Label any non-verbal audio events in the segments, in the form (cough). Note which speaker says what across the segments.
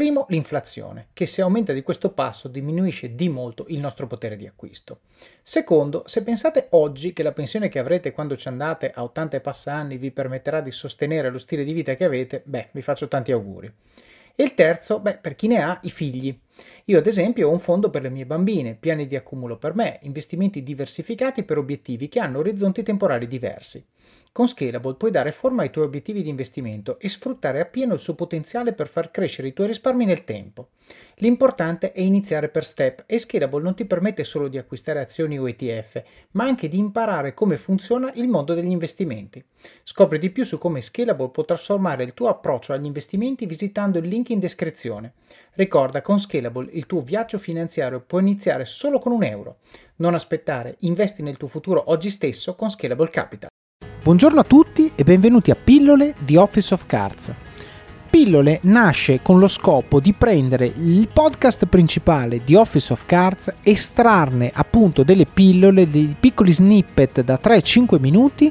Speaker 1: Primo, l'inflazione, che se aumenta di questo passo diminuisce di molto il nostro potere di acquisto. Secondo, se pensate oggi che la pensione che avrete quando ci andate a 80 e passa anni vi permetterà di sostenere lo stile di vita che avete, beh, vi faccio tanti auguri. E il terzo, beh, per chi ne ha, i figli. Io ad esempio ho un fondo per le mie bambine, piani di accumulo per me, investimenti diversificati per obiettivi che hanno orizzonti temporali diversi. Con Scalable puoi dare forma ai tuoi obiettivi di investimento e sfruttare appieno il suo potenziale per far crescere i tuoi risparmi nel tempo. L'importante è iniziare per step e Scalable non ti permette solo di acquistare azioni o ETF, ma anche di imparare come funziona il mondo degli investimenti. Scopri di più su come Scalable può trasformare il tuo approccio agli investimenti visitando il link in descrizione. Ricorda, con Scalable il tuo viaggio finanziario può iniziare solo con un euro. Non aspettare, investi nel tuo futuro oggi stesso con Scalable Capital.
Speaker 2: Buongiorno a tutti e benvenuti a Pillole di Office of Cards. Pillole nasce con lo scopo di prendere il podcast principale di Office of Cards, estrarne appunto delle pillole, dei piccoli snippet da 3-5 minuti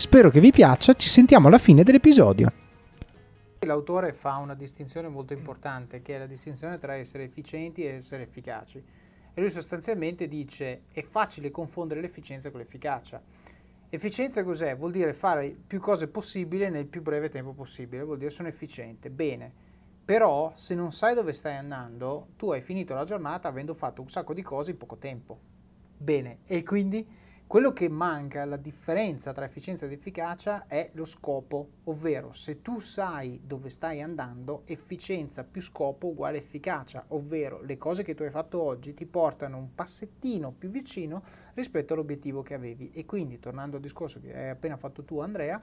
Speaker 2: Spero che vi piaccia, ci sentiamo alla fine dell'episodio.
Speaker 1: L'autore fa una distinzione molto importante, che è la distinzione tra essere efficienti e essere efficaci. E lui sostanzialmente dice è facile confondere l'efficienza con l'efficacia. Efficienza cos'è? Vuol dire fare più cose possibile nel più breve tempo possibile, vuol dire sono efficiente. Bene, però se non sai dove stai andando, tu hai finito la giornata avendo fatto un sacco di cose in poco tempo. Bene, e quindi quello che manca, la differenza tra efficienza ed efficacia è lo scopo, ovvero se tu sai dove stai andando, efficienza più scopo uguale efficacia, ovvero le cose che tu hai fatto oggi ti portano un passettino più vicino rispetto all'obiettivo che avevi. E quindi, tornando al discorso che hai appena fatto tu Andrea,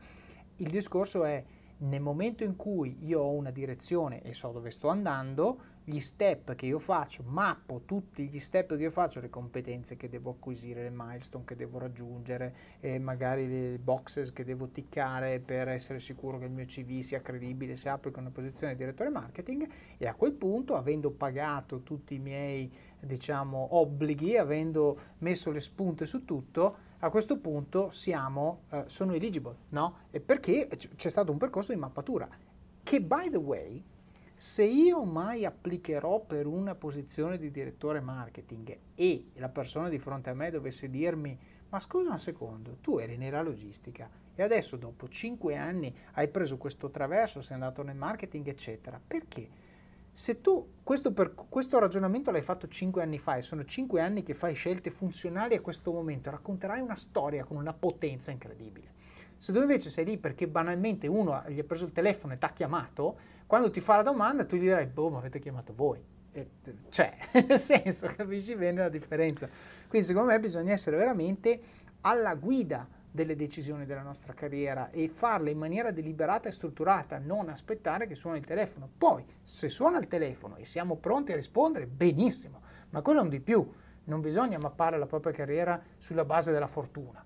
Speaker 1: il discorso è nel momento in cui io ho una direzione e so dove sto andando, gli step che io faccio, mappo tutti gli step che io faccio, le competenze che devo acquisire, le milestone che devo raggiungere, eh, magari le boxes che devo ticcare per essere sicuro che il mio CV sia credibile se applico una posizione di direttore marketing e a quel punto, avendo pagato tutti i miei diciamo, obblighi, avendo messo le spunte su tutto, a questo punto siamo, eh, sono eligible, no? E perché c'è stato un percorso di mappatura che, by the way, se io mai applicherò per una posizione di direttore marketing e la persona di fronte a me dovesse dirmi ma scusa un secondo, tu eri nella logistica e adesso dopo 5 anni hai preso questo traverso, sei andato nel marketing, eccetera. Perché? Se tu questo, per, questo ragionamento l'hai fatto 5 anni fa e sono 5 anni che fai scelte funzionali a questo momento, racconterai una storia con una potenza incredibile. Se tu invece sei lì perché banalmente uno gli ha preso il telefono e ti ha chiamato, quando ti fa la domanda tu gli dirai, boh, ma avete chiamato voi. E, cioè, (laughs) nel senso, capisci bene la differenza. Quindi secondo me bisogna essere veramente alla guida delle decisioni della nostra carriera e farle in maniera deliberata e strutturata, non aspettare che suoni il telefono. Poi, se suona il telefono e siamo pronti a rispondere, benissimo, ma quello è un di più. Non bisogna mappare la propria carriera sulla base della fortuna.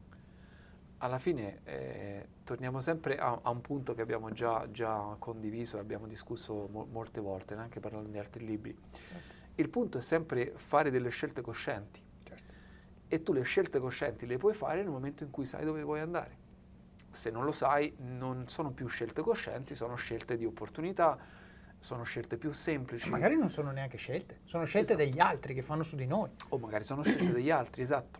Speaker 3: Alla fine eh, torniamo sempre a, a, un punto che abbiamo già, già condiviso e abbiamo discusso mo- molte volte, anche parlando di altri libri. Certo. Il punto è sempre fare delle scelte coscienti e tu le scelte coscienti le puoi fare nel momento in cui sai dove vuoi andare. Se non lo sai, non sono più scelte coscienti, sono scelte di opportunità, sono scelte più semplici.
Speaker 1: Magari non sono neanche scelte, sono scelte esatto. degli altri che fanno su di noi.
Speaker 3: O magari sono scelte degli altri, esatto.